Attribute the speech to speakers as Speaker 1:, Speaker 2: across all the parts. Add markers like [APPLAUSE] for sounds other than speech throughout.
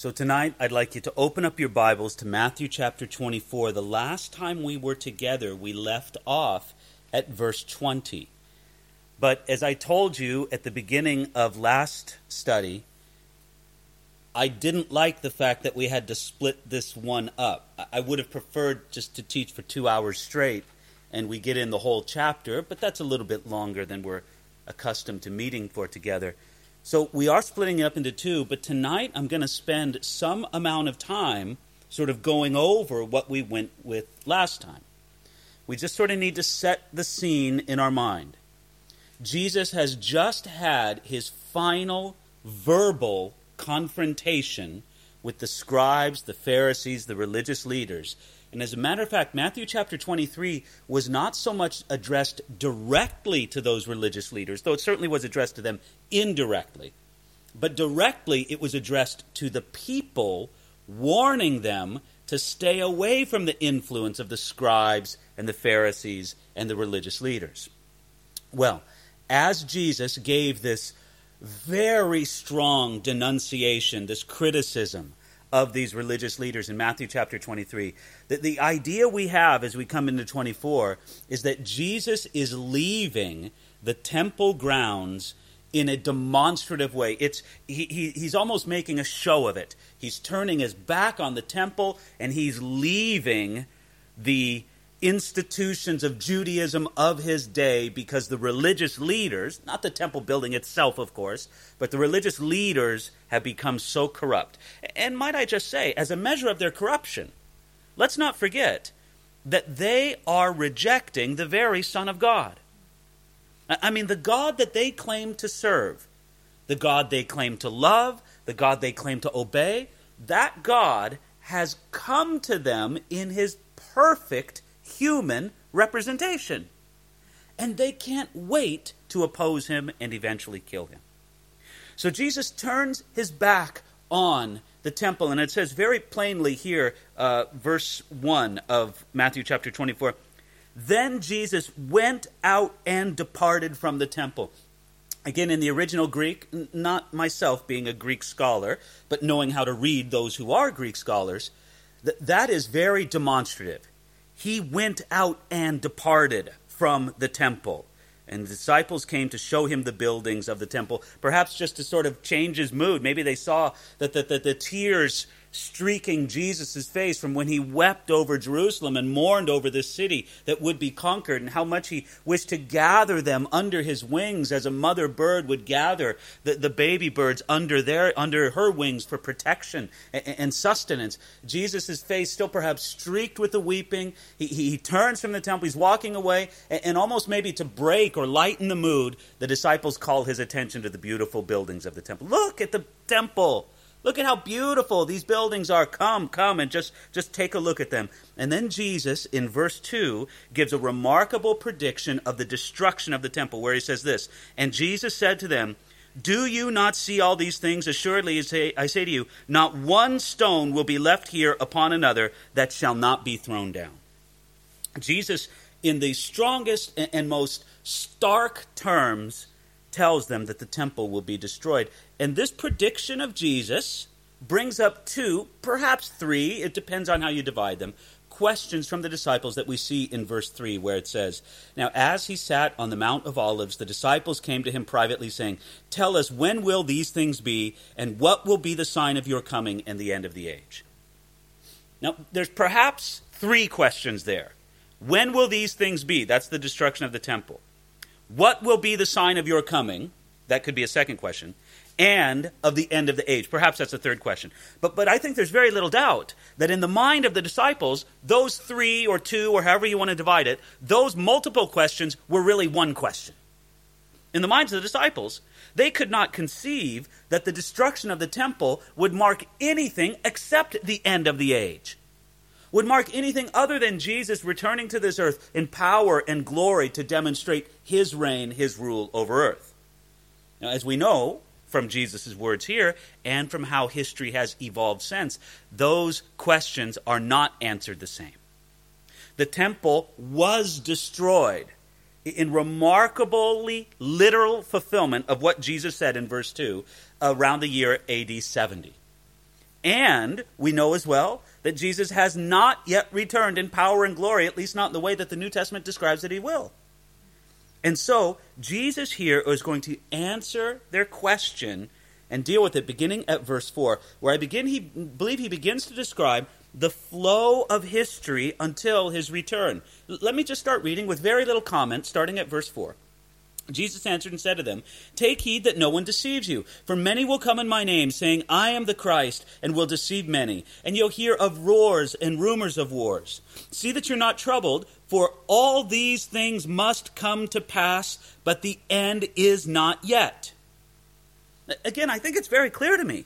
Speaker 1: So tonight, I'd like you to open up your Bibles to Matthew chapter 24. The last time we were together, we left off at verse 20. But as I told you at the beginning of last study, I didn't like the fact that we had to split this one up. I would have preferred just to teach for two hours straight and we get in the whole chapter, but that's a little bit longer than we're accustomed to meeting for together. So we are splitting it up into two, but tonight I'm going to spend some amount of time sort of going over what we went with last time. We just sort of need to set the scene in our mind. Jesus has just had his final verbal confrontation with the scribes, the Pharisees, the religious leaders. And as a matter of fact, Matthew chapter 23 was not so much addressed directly to those religious leaders, though it certainly was addressed to them indirectly. But directly, it was addressed to the people, warning them to stay away from the influence of the scribes and the Pharisees and the religious leaders. Well, as Jesus gave this very strong denunciation, this criticism of these religious leaders in Matthew chapter 23. That the idea we have as we come into 24 is that Jesus is leaving the temple grounds in a demonstrative way. It's, he, he, he's almost making a show of it. He's turning his back on the temple and he's leaving the institutions of Judaism of his day because the religious leaders, not the temple building itself, of course, but the religious leaders have become so corrupt. And might I just say, as a measure of their corruption, let's not forget that they are rejecting the very Son of God. I mean, the God that they claim to serve, the God they claim to love, the God they claim to obey, that God has come to them in his perfect human representation. And they can't wait to oppose him and eventually kill him. So Jesus turns his back on the temple, and it says very plainly here, uh, verse 1 of Matthew chapter 24 Then Jesus went out and departed from the temple. Again, in the original Greek, not myself being a Greek scholar, but knowing how to read those who are Greek scholars, th- that is very demonstrative he went out and departed from the temple. And the disciples came to show him the buildings of the temple, perhaps just to sort of change his mood. Maybe they saw that the, the, the tears streaking Jesus' face from when he wept over Jerusalem and mourned over this city that would be conquered, and how much he wished to gather them under his wings as a mother bird would gather the, the baby birds under their under her wings for protection and, and sustenance. Jesus' face still perhaps streaked with the weeping. He, he, he turns from the temple, he's walking away, and, and almost maybe to break or lighten the mood, the disciples call his attention to the beautiful buildings of the temple. Look at the temple. Look at how beautiful these buildings are. Come, come and just, just take a look at them. And then Jesus, in verse 2, gives a remarkable prediction of the destruction of the temple, where he says this And Jesus said to them, Do you not see all these things? Assuredly, I say, to you, not one stone will be left here upon another that shall not be thrown down. Jesus, in the strongest and most stark terms, tells them that the temple will be destroyed. And this prediction of Jesus brings up two, perhaps three, it depends on how you divide them, questions from the disciples that we see in verse 3, where it says, Now as he sat on the Mount of Olives, the disciples came to him privately, saying, Tell us, when will these things be, and what will be the sign of your coming and the end of the age? Now, there's perhaps three questions there. When will these things be? That's the destruction of the temple. What will be the sign of your coming? That could be a second question. And of the end of the age. Perhaps that's a third question. But, but I think there's very little doubt that in the mind of the disciples, those three or two or however you want to divide it, those multiple questions were really one question. In the minds of the disciples, they could not conceive that the destruction of the temple would mark anything except the end of the age would mark anything other than Jesus returning to this earth in power and glory to demonstrate his reign, his rule over earth. Now, as we know from Jesus' words here and from how history has evolved since, those questions are not answered the same. The temple was destroyed in remarkably literal fulfillment of what Jesus said in verse 2 around the year AD 70. And we know as well that Jesus has not yet returned in power and glory, at least not in the way that the New Testament describes that he will. And so, Jesus here is going to answer their question and deal with it beginning at verse 4, where I begin he believe he begins to describe the flow of history until his return. Let me just start reading with very little comment starting at verse 4. Jesus answered and said to them, Take heed that no one deceives you, for many will come in my name, saying, I am the Christ, and will deceive many. And you'll hear of wars and rumors of wars. See that you're not troubled, for all these things must come to pass, but the end is not yet. Again, I think it's very clear to me.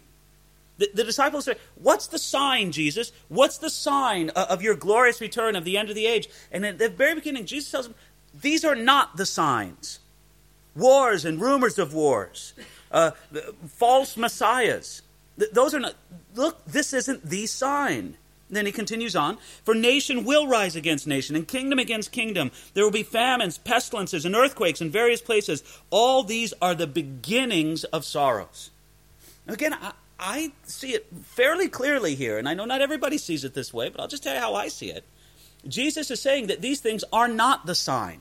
Speaker 1: The, the, disciples say, What's the sign, Jesus? What's the sign uh, of your glorious return of the end of the age? And at the very beginning, Jesus tells them, These are not the signs wars and rumors of wars, uh, false messiahs. Those are not, look, this isn't the sign. Then he continues on For nation will rise against nation, and kingdom against kingdom. There will be famines, pestilences, and earthquakes in various places. All these are the beginnings of sorrows. Again, I, I see it fairly clearly here, and I know not everybody sees it this way, but I'll just tell you how I see it. Jesus is saying that these things are not the sign.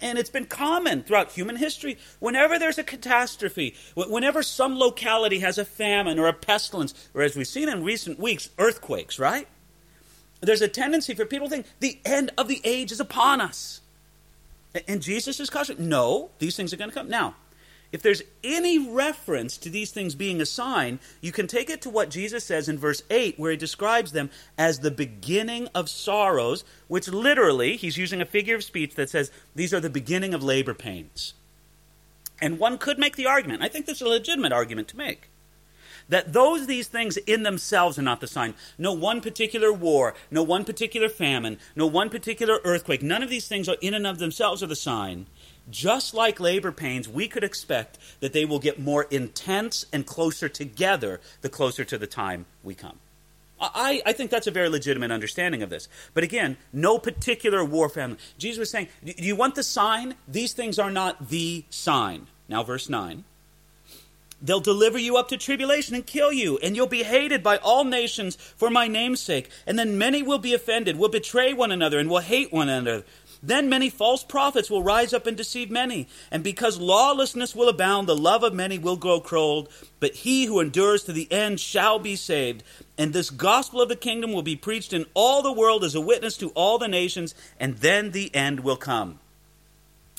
Speaker 1: And it's been common throughout human history. Whenever there's a catastrophe, whenever some locality has a famine or a pestilence, or as we've seen in recent weeks, earthquakes, right? There's a tendency for people to think the end of the age is upon us. And Jesus is cautioning, no, these things are going to come. Now, if there's any reference to these things being a sign, you can take it to what Jesus says in verse 8, where he describes them as the beginning of sorrows, which literally, he's using a figure of speech that says these are the beginning of labor pains. And one could make the argument, I think this is a legitimate argument to make, that those these things in themselves are not the sign. No one particular war, no one particular famine, no one particular earthquake, none of these things are in and of themselves are the sign just like labor pains, we could expect that they will get more intense and closer together the closer to the time we come. I, I think that's a very legitimate understanding of this. But again, no particular war family. Jesus was saying, Do you want the sign? These things are not the sign. Now, verse 9. They'll deliver you up to tribulation and kill you, and you'll be hated by all nations for my name's sake. And then many will be offended, will betray one another, and will hate one another. Then many false prophets will rise up and deceive many. And because lawlessness will abound, the love of many will grow cold. But he who endures to the end shall be saved. And this gospel of the kingdom will be preached in all the world as a witness to all the nations, and then the end will come.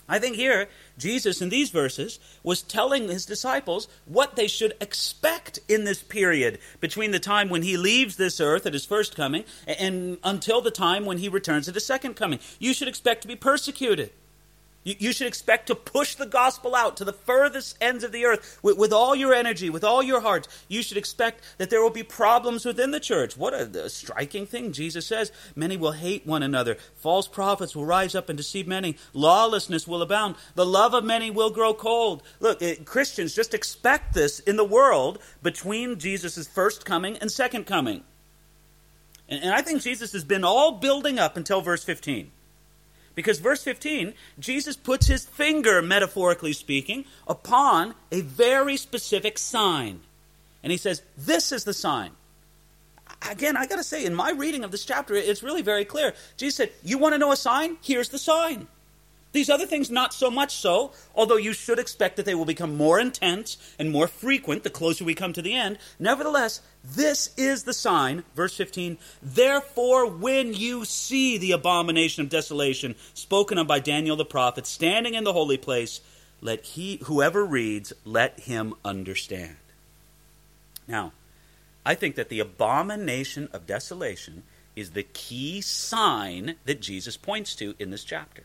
Speaker 1: I think here, Jesus in these verses was telling his disciples what they should expect in this period between the time when he leaves this earth at his first coming and until the time when he returns at his second coming. You should expect to be persecuted. You, you should expect to push the gospel out to the furthest ends of the earth with, with, all your energy, with all your heart. You should expect that there will be problems within the church. What a, a striking thing. Jesus says, Many will hate one another. False prophets will rise up and deceive many. Lawlessness will abound. The love of many will grow cold. Look, it, Christians just expect this in the world between Jesus' first coming and second coming. And, and I think Jesus has been all building up until verse 15. Because verse 15, Jesus puts his finger, metaphorically speaking, upon a very specific sign. And he says, This is the sign. Again, I got to say, in my reading of this chapter, it's really very clear. Jesus said, You want to know a sign? Here's the sign. These other things, not so much so, although you should expect that they will become more intense and more frequent the closer we come to the end. Nevertheless, this is the sign, verse 15. Therefore, when you see the abomination of desolation spoken of by Daniel the prophet standing in the holy place, let he, whoever reads, let him understand. Now, I think that the abomination of desolation is the key sign that Jesus points to in this chapter.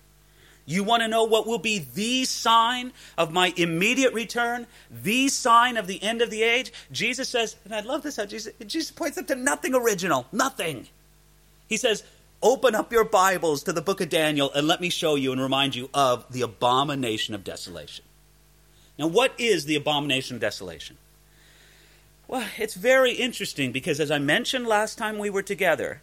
Speaker 1: You want to know what will be the sign of my immediate return? The sign of the end of the age? Jesus says, and I love this how Jesus, Jesus points up to nothing original, nothing. He says, Open up your Bibles to the book of Daniel and let me show you and remind you of the abomination of desolation. Now, what is the abomination of desolation? Well, it's very interesting because, as I mentioned last time we were together,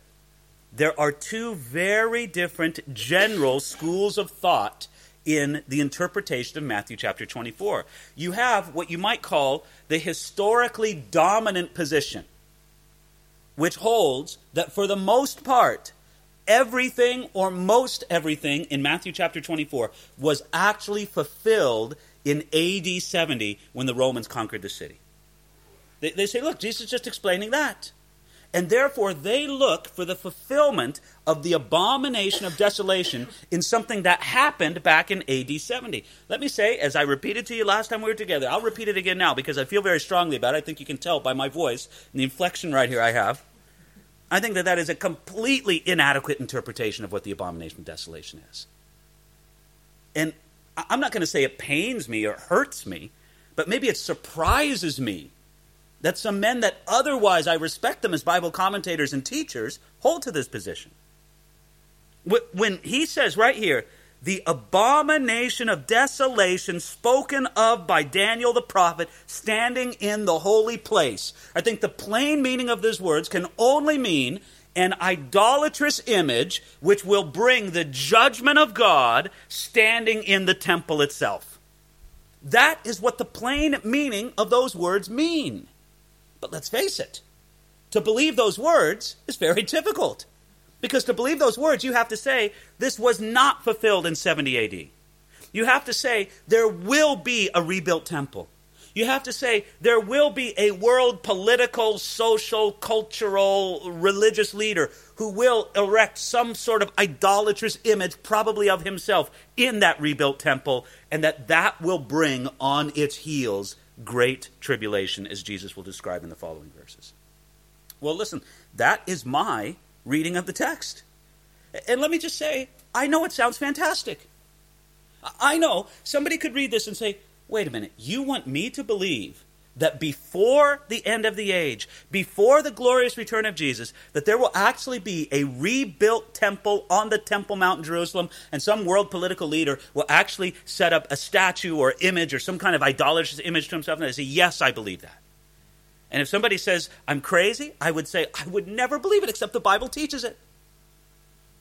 Speaker 1: there are two very different general schools of thought in the interpretation of Matthew chapter 24. You have what you might call the historically dominant position, which holds that for the most part, everything or most everything in Matthew chapter 24 was actually fulfilled in AD 70 when the Romans conquered the city. They, they say, look, Jesus is just explaining that. And therefore, they look for the fulfillment of the abomination of desolation in something that happened back in AD 70. Let me say, as I repeated to you last time we were together, I'll repeat it again now because I feel very strongly about it. I think you can tell by my voice and the inflection right here I have. I think that that is a completely inadequate interpretation of what the abomination of desolation is. And I'm not going to say it pains me or hurts me, but maybe it surprises me that some men that otherwise I respect them as Bible commentators and teachers hold to this position. When he says right here, the abomination of desolation spoken of by Daniel the prophet standing in the holy place. I think the plain meaning of those words can only mean an idolatrous image which will bring the judgment of God standing in the temple itself. That is what the plain meaning of those words mean. But let's face it, to believe those words is very difficult. Because to believe those words, you have to say, this was not fulfilled in 70 AD. You have to say, there will be a rebuilt temple. You have to say, there will be a world political, social, cultural, religious leader who will erect some sort of idolatrous image, probably of himself, in that rebuilt temple, and that that will bring on its heels great tribulation, as Jesus will describe in the following verses. Well, listen, that is my reading of the text. And let me just say, I know it sounds fantastic. I know somebody could read this and say, wait a minute, you want me to believe that before the end of the age, before the glorious return of Jesus, that there will actually be a rebuilt temple on the Temple Mount in Jerusalem, and some world political leader will actually set up a statue or image or some kind of idolatrous image to himself, and I say, Yes, I believe that. And if somebody says, I'm crazy, I would say, I would never believe it except the Bible teaches it.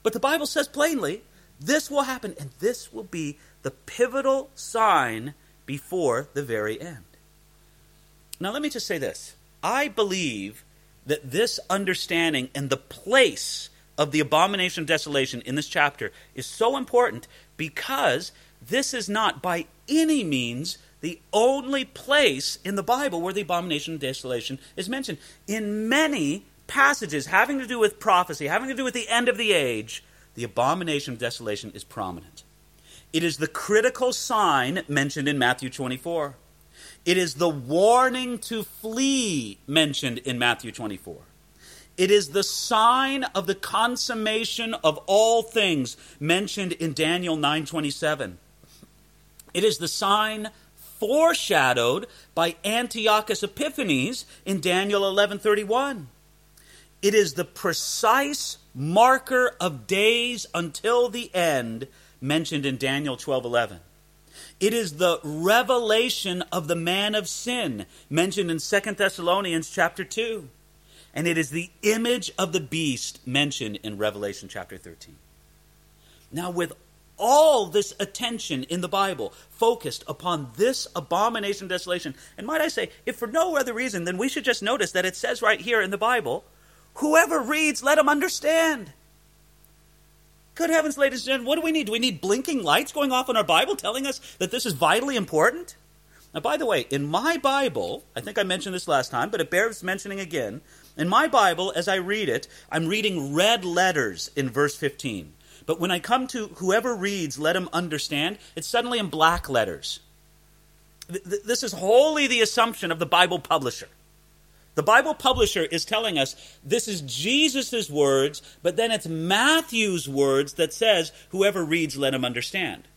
Speaker 1: But the Bible says plainly, this will happen, and this will be the pivotal sign before the very end. Now, let me just say this I believe that this understanding and the place of the abomination of desolation in this chapter is so important because this is not by any means the only place in the Bible where the abomination of desolation is mentioned. In many passages having to do with prophecy, having to do with the end of the age, the abomination of desolation is prominent. It is the critical sign mentioned in Matthew 24. It is the warning to flee mentioned in Matthew 24. It is the sign of the consummation of all things mentioned in Daniel 9:27. It is the sign foreshadowed by Antiochus Epiphanes in Daniel 11:31. It is the precise marker of days until the end mentioned in Daniel 12:11. It is the revelation of the man of sin mentioned in 2 Thessalonians chapter 2. And it is the image of the beast mentioned in Revelation chapter 13. Now, with all this attention in the Bible focused upon this abomination desolation, and might I say, if for no other reason, then we should just notice that it says right here in the Bible, whoever reads, let him understand. Good heavens, ladies and gentlemen, what do we need? Do we need blinking lights going off in our Bible telling us that this is vitally important? Now, by the way, in my Bible, I think I mentioned this last time, but it bears mentioning again. In my Bible, as I read it, I'm reading red letters in verse 15. But when I come to whoever reads, let him understand, it's suddenly in black letters. This is wholly the assumption of the Bible publisher. The Bible publisher is telling us this is Jesus' words, but then it's Matthew's words that says, whoever reads, let him understand.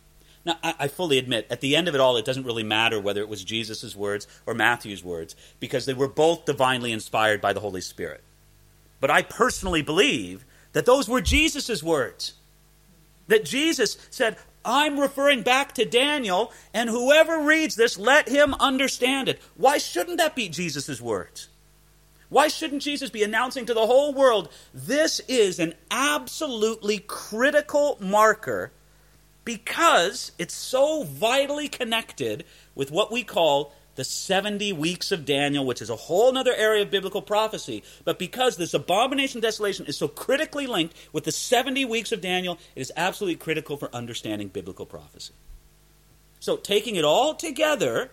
Speaker 1: Now, I, I fully admit, at the end of it all, it doesn't really matter whether it was Jesus' words or Matthew's words, because they were both divinely inspired by the Holy Spirit. But I personally believe that those were Jesus' words. That Jesus said, I'm referring back to Daniel, and whoever reads this, let him understand it. Why shouldn't that be Jesus' words? Why shouldn't Jesus be announcing to the whole world this is an absolutely critical marker because it's so vitally connected with what we call the 70 weeks of Daniel, which is a whole other area of biblical prophecy. But because this abomination desolation is so critically linked with the 70 weeks of Daniel, it is absolutely critical for understanding biblical prophecy. So, taking it all together,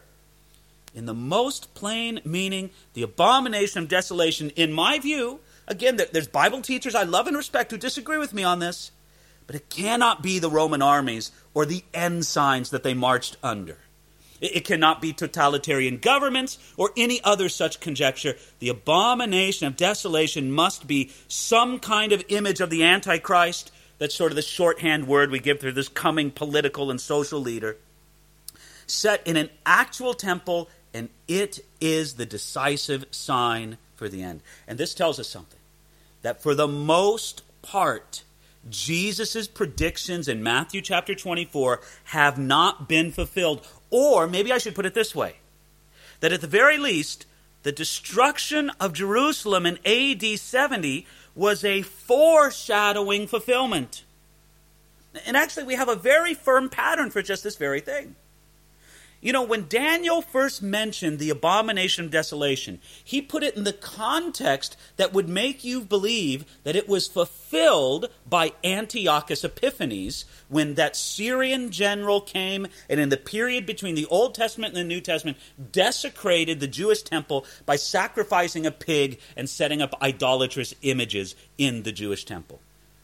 Speaker 1: in the most plain meaning, the abomination of desolation, in my view, again, there's Bible teachers I love and respect who disagree with me on this, but it cannot be the Roman armies or the ensigns that they marched under. It cannot be totalitarian governments or any other such conjecture. The abomination of desolation must be some kind of image of the Antichrist. That's sort of the shorthand word we give for this coming political and social leader. Set in an actual temple, and it is the decisive sign for the end. And this tells us something that for the most part, Jesus' predictions in Matthew chapter 24 have not been fulfilled or maybe I should put it this way that at the very least, the destruction of Jerusalem in AD 70 was a foreshadowing fulfillment. And actually, we have a very firm pattern for just this very thing. You know, when Daniel first mentioned the abomination of desolation, he put it in the context that would make you believe that it was fulfilled by Antiochus Epiphanes when that Syrian general came and in the period between the Old Testament and the New Testament desecrated the Jewish temple by sacrificing a pig and setting up idolatrous images in the Jewish temple.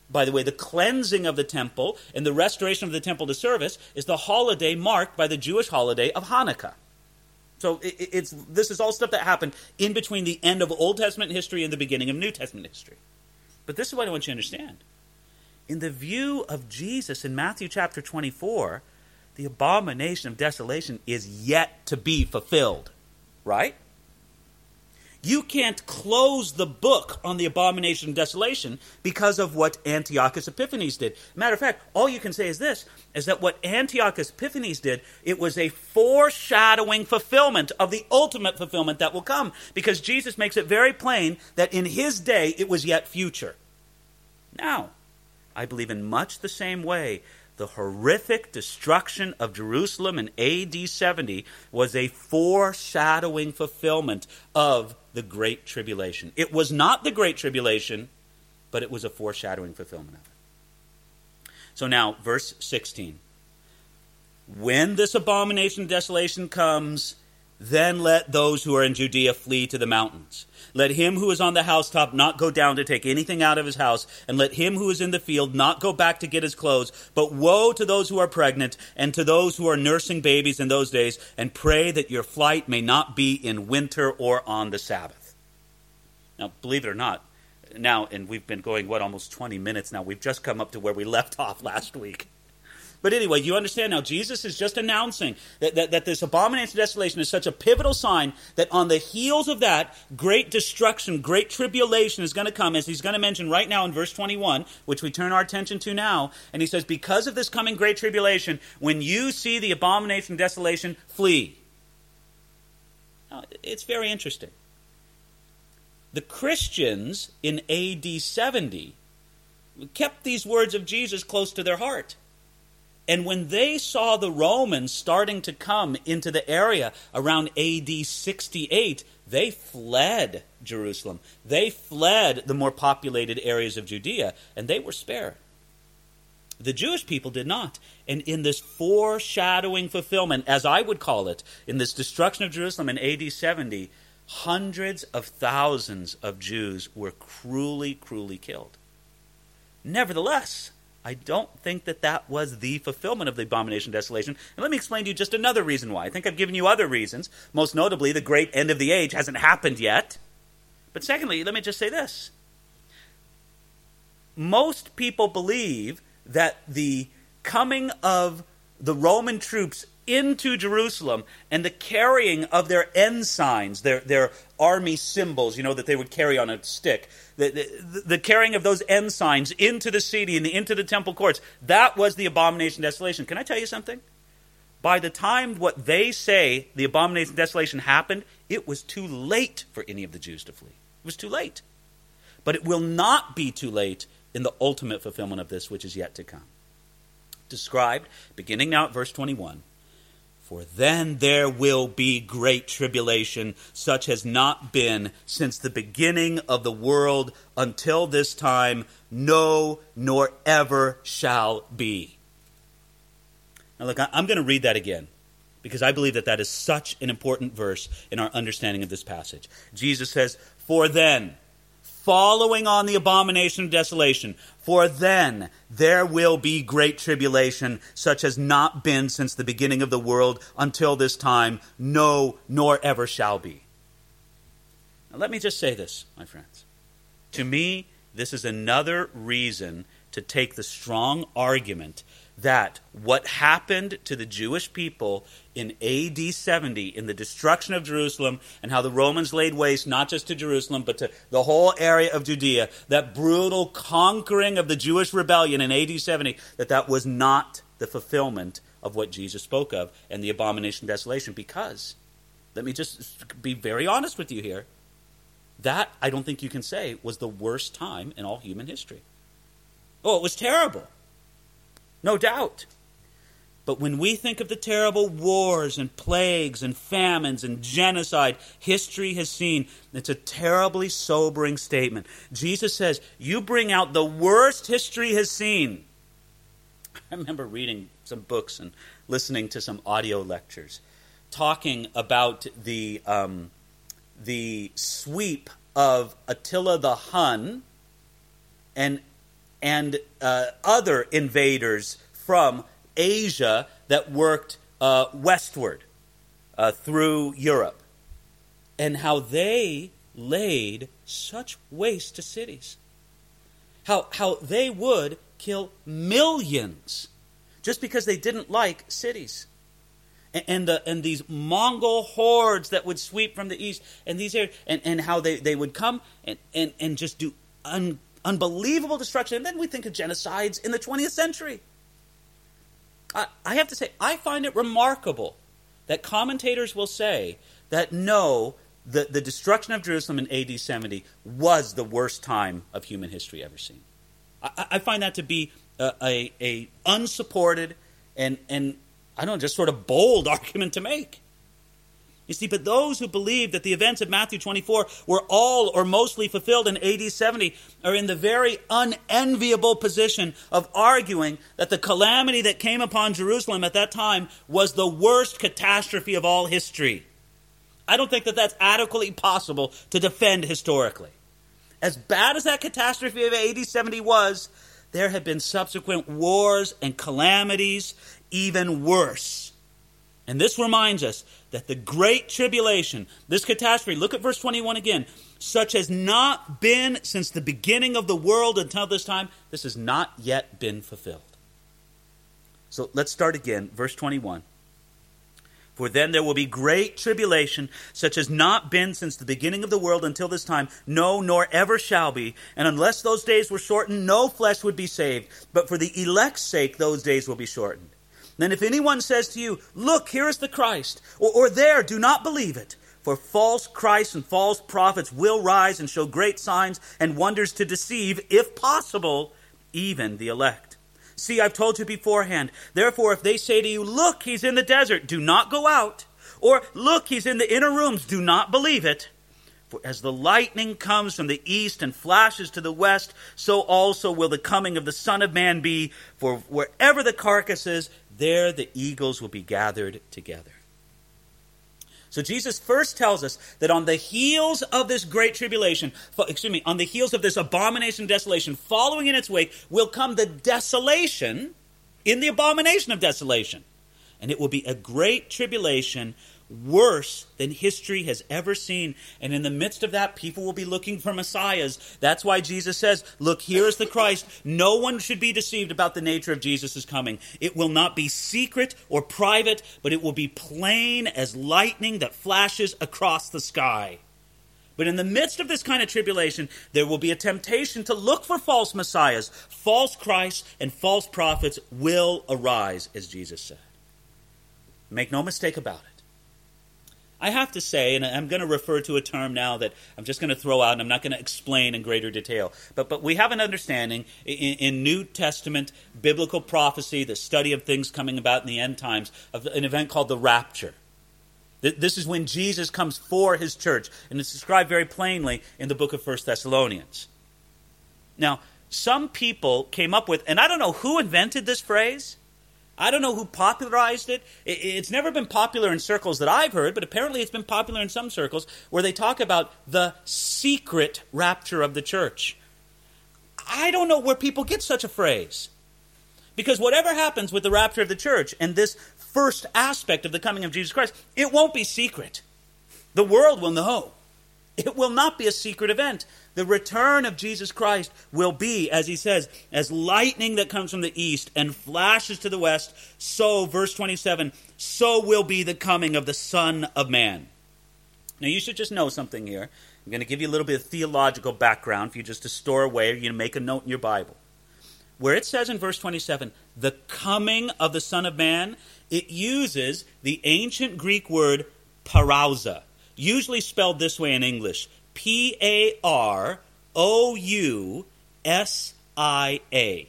Speaker 1: By the way, the cleansing of the temple and the restoration of the temple to service is the holiday marked by the Jewish holiday of Hanukkah. So it's this is all stuff that happened in between the end of Old Testament history and the beginning of New Testament history. But this is what I want you to understand. In the view of Jesus in Matthew chapter 24, the abomination of desolation is yet to be fulfilled. Right? You can't close the book on the abomination of desolation because of what Antiochus Epiphanes did. Matter of fact, all you can say is this is that what Antiochus Epiphanes did, it was a foreshadowing fulfillment of the ultimate fulfillment that will come. Because Jesus makes it very plain that in his day it was yet future. Now, I believe in much the same way the horrific destruction of Jerusalem in AD 70 was a foreshadowing fulfillment of the Great Tribulation. It was not the Great Tribulation, but it was a foreshadowing fulfillment of it. So now, verse 16. When this abomination of desolation comes, then let those who are in Judea flee to the mountains. Let him who is on the housetop not go down to take anything out of his house, and let him who is in the field not go back to get his clothes. But woe to those who are pregnant, and to those who are nursing babies in those days, and pray that your flight may not be in winter or on the Sabbath. Now, believe it or not, now, and we've been going, what, almost 20 minutes now, we've just come up to where we left [LAUGHS] off last week. But anyway, you understand now, Jesus is just announcing that, that, that, this abomination of desolation is such a pivotal sign that on the heels of that, great destruction, great tribulation is going to come, as he's going to mention right now in verse 21, which we turn our attention to now. And he says, Because of this coming great tribulation, when you see the abomination of desolation, flee. Now, it's very interesting. The Christians in AD 70 kept these words of Jesus close to their heart. And when they saw the Romans starting to come into the area around AD 68, they fled Jerusalem. They fled the more populated areas of Judea, and they were spared. The Jewish people did not. And in this foreshadowing fulfillment, as I would call it, in this destruction of Jerusalem in AD 70, hundreds of thousands of Jews were cruelly, cruelly killed. Nevertheless, I don't think that that was the fulfillment of the abomination desolation. And let me explain to you just another reason why. I think I've given you other reasons. Most notably, the great end of the age hasn't happened yet. But secondly, let me just say this. Most people believe that the coming of the Roman troops into Jerusalem and the carrying of their ensigns, their, their army symbols, you know, that they would carry on a stick, the, the, the carrying of those ensigns into the city and the, into the temple courts, that was the abomination desolation. Can I tell you something? By the time what they say the abomination desolation happened, it was too late for any of the Jews to flee. It was too late. But it will not be too late in the ultimate fulfillment of this, which is yet to come. described, beginning now at verse 21. For then there will be great tribulation, such has not been since the beginning of the world until this time, no, nor ever shall be. Now, look, I'm going to read that again because I believe that that is such an important verse in our understanding of this passage. Jesus says, For then, following on the abomination of desolation. For then there will be great tribulation, such as not been since the beginning of the world until this time, no, nor ever shall be. Now, let me just say this, my friends. To me, this is another reason to take the strong argument that what happened to the Jewish people in AD 70 in the destruction of Jerusalem and how the Romans laid waste not just to Jerusalem but to the whole area of Judea, that brutal conquering of the Jewish rebellion in AD 70, that that was not the fulfillment of what Jesus spoke of and the abomination desolation because let me just be very honest with you here. That I don't think you can say was the worst time in all human history. Oh, it was terrible. No doubt. But when we think of the terrible wars and plagues and famines and genocide history has seen, it's a terribly sobering statement. Jesus says, You bring out the worst history has seen. I remember reading some books and listening to some audio lectures talking about the, um, the sweep of Attila the Hun and and uh, other invaders from Asia that worked uh, westward uh, through Europe, and how they laid such waste to cities. How, how they would kill millions just because they didn't like cities. And, and, the, and these Mongol hordes that would sweep from the east, and these areas, and, and how they, they would come and, and, and just do un, unbelievable destruction. And then we think of genocides in the 20th century. I, I have to say, I find it remarkable that commentators will say that no, the, the destruction of Jerusalem in AD 70 was the worst time of human history ever seen. I, I find that to be a, a, a unsupported and, and, I don't know, just sort of bold [LAUGHS] argument to make. You see, but those who believe that the events of Matthew 24 were all or mostly fulfilled in AD 70 are in the very unenviable position of arguing that the calamity that came upon Jerusalem at that time was the worst catastrophe of all history. I don't think that that's adequately possible to defend historically. As bad as that catastrophe of AD 70 was, there have been subsequent wars and calamities even worse. And this reminds us that the great tribulation, this catastrophe, look at verse 21 again, such has not been since the beginning of the world until this time, this has not yet been fulfilled. So let's start again, verse 21. For then there will be great tribulation, such has not been since the beginning of the world until this time, no, nor ever shall be. And unless those days were shortened, no flesh would be saved. But for the elect's sake, those days will be shortened. Then if anyone says to you, Look, here is the Christ, or, or there, do not believe it. For false Christs and false prophets will rise and show great signs and wonders to deceive, if possible, even the elect. See, I've told you beforehand. Therefore, if they say to you, Look, he's in the desert, do not go out. Or, Look, he's in the inner rooms, do not believe it. For as the lightning comes from the east and flashes to the west, so also will the coming of the Son of Man be. For wherever the carcass is, there the eagles will be gathered together. So Jesus first tells us that on the heels of this great tribulation, excuse me, on the heels of this abomination of desolation, following in its wake will come the desolation in the abomination of desolation. And it will be a great tribulation worse than history has ever seen. And in the midst of that, people will be looking for messiahs. That's why Jesus says, Look, here is the Christ. No one should be deceived about the nature of Jesus' coming. It will not be secret or private, but it will be plain as lightning that flashes across the sky. But in the midst of this kind of tribulation, there will be a temptation to look for false messiahs. False Christs and false prophets will arise, as Jesus said. Make no mistake about it I have to say, and I'm going to refer to a term now that I'm just going to throw out and I'm not going to explain in greater detail. But, but we have an understanding in, in, New Testament biblical prophecy, the study of things coming about in the end times, of an event called the rapture. This is when Jesus comes for his church, and it's described very plainly in the book of 1 Thessalonians. Now, some people came up with, and I don't know who invented this phrase, I don't know who popularized it. It's never been popular in circles that I've heard, but apparently it's been popular in some circles where they talk about the secret rapture of the church. I don't know where people get such a phrase. Because whatever happens with the rapture of the church and this first aspect of the coming of Jesus Christ, it won't be secret. The world will know. It will not be a secret event. The return of Jesus Christ will be, as he says, as lightning that comes from the east and flashes to the west, so, verse 27, so will be the coming of the Son of Man. Now, you should just know something here. I'm going to give you a little bit of theological background for you just to store away or you make a note in your Bible. Where it says in verse 27, the coming of the Son of Man, it uses the ancient Greek word parousia, usually spelled this way in English P A R O U S I A.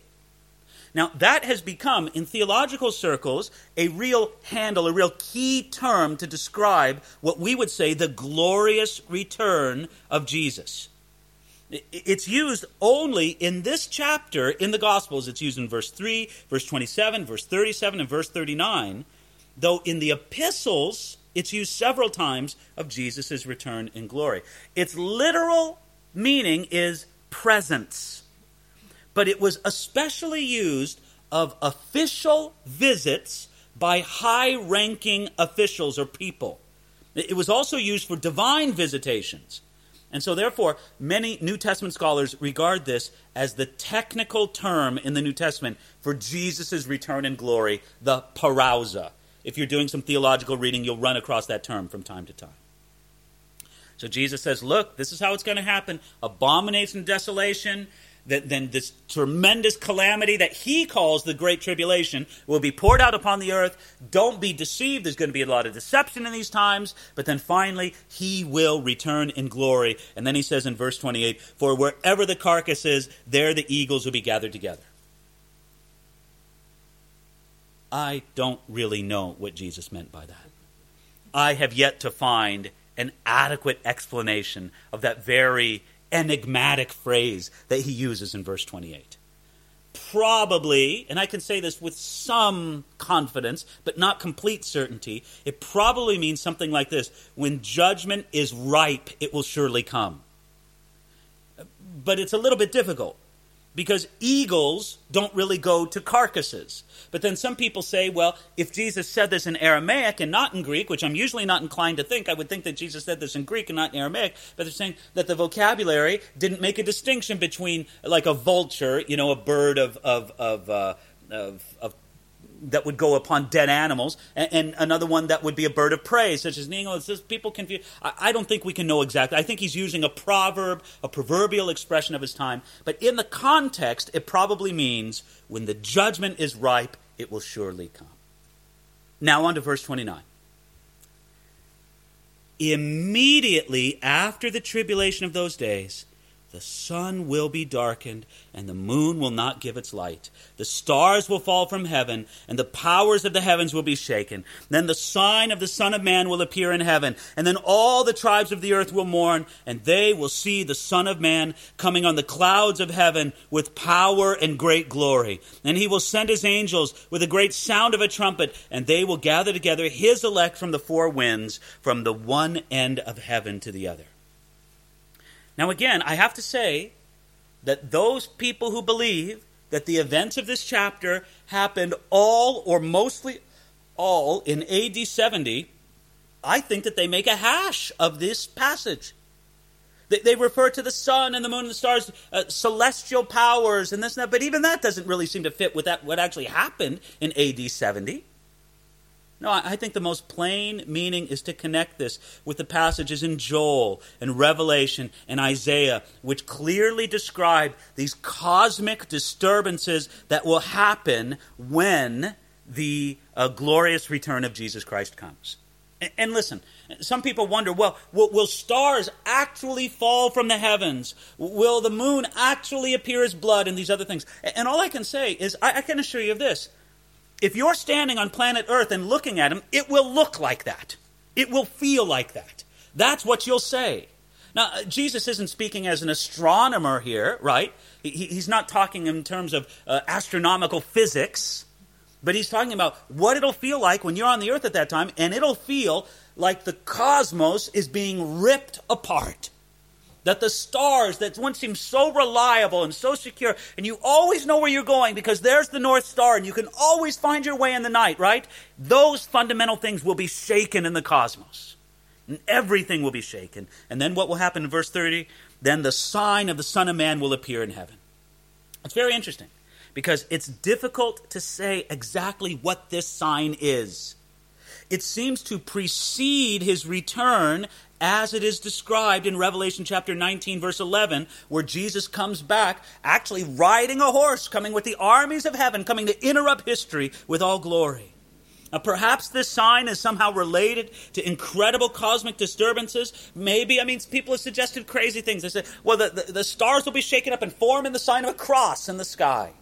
Speaker 1: Now, that has become, in theological circles, a real handle, a real key term to describe what we would say the glorious return of Jesus. It's used only in this chapter in the Gospels. It's used in verse 3, verse 27, verse 37, and verse 39. Though in the epistles, it's used several times of Jesus' return in glory. Its literal meaning is presence, but it was especially used of official visits by high ranking officials or people. It was also used for divine visitations. And so, therefore, many New Testament scholars regard this as the technical term in the New Testament for Jesus' return in glory, the parousia if you're doing some theological reading, you'll run across that term from time to time. So Jesus says, Look, this is how it's going to happen abomination, desolation. That then this tremendous calamity that he calls the Great Tribulation will be poured out upon the earth. Don't be deceived. There's going to be a lot of deception in these times. But then finally, he will return in glory. And then he says in verse 28 For wherever the carcass is, there the eagles will be gathered together. I don't really know what Jesus meant by that. I have yet to find an adequate explanation of that very enigmatic phrase that he uses in verse 28. Probably, and I can say this with some confidence, but not complete certainty, it probably means something like this When judgment is ripe, it will surely come. But it's a little bit difficult because eagles don't really go to carcasses. But then some people say, well, if Jesus said this in Aramaic and not in Greek, which I'm usually not inclined to think, I would think that Jesus said this in Greek and not in Aramaic, but they're saying that the vocabulary didn't make a distinction between like a vulture, you know, a bird of, of, of, uh, of, of that would go upon dead animals, and, and, another one that would be a bird of prey, such as an eagle. People confuse. I, I, don't think we can know exactly. I think he's using a proverb, a proverbial expression of his time, but in the context, it probably means when the judgment is ripe, it will surely come. Now on to verse 29. Immediately after the tribulation of those days, the sun will be darkened, and the moon will not give its light. The stars will fall from heaven, and the powers of the heavens will be shaken. Then the sign of the Son of Man will appear in heaven, and then all the tribes of the earth will mourn, and they will see the Son of Man coming on the clouds of heaven with power and great glory. And he will send his angels with a great sound of a trumpet, and they will gather together his elect from the four winds, from the one end of heaven to the other. Now, again, I have to say that those people who believe that the events of this chapter happened all or mostly all in AD 70, I think that they make a hash of this passage. They, they refer to the sun and the moon and the stars, uh, celestial powers, and this and that, but even that doesn't really seem to fit with that, what actually happened in AD 70. No, I think the most plain meaning is to connect this with the passages in Joel and Revelation and Isaiah, which clearly describe these cosmic disturbances that will happen when the uh, glorious return of Jesus Christ comes. And listen, some people wonder well, will, will, stars actually fall from the heavens? Will the moon actually appear as blood and these other things? And all I can say is, I, I can assure you of this. If you're standing on planet Earth and looking at them, it will look like that. It will feel like that. That's what you'll say. Now, uh, Jesus isn't speaking as an astronomer here, right? He, he's not talking in terms of uh, astronomical physics, but he's talking about what it'll feel like when you're on the earth at that time, and it'll feel like the cosmos is being ripped apart. That the stars that once seemed so reliable and so secure, and you always know where you're going because there's the North Star and you can always find your way in the night, right? Those fundamental things will be shaken in the cosmos. And everything will be shaken. And then what will happen in verse 30? Then the sign of the Son of Man will appear in heaven. It's very interesting because it's difficult to say exactly what this sign is. It seems to precede his return as it is described in Revelation chapter 19, verse 11, where Jesus comes back, actually riding a horse, coming with the armies of heaven, coming to interrupt history with all glory. Now, perhaps this sign is somehow related to incredible cosmic disturbances. Maybe, I mean, people have suggested crazy things. They say, well, the, the, the stars will be shaken up and form in the sign of a cross in the sky.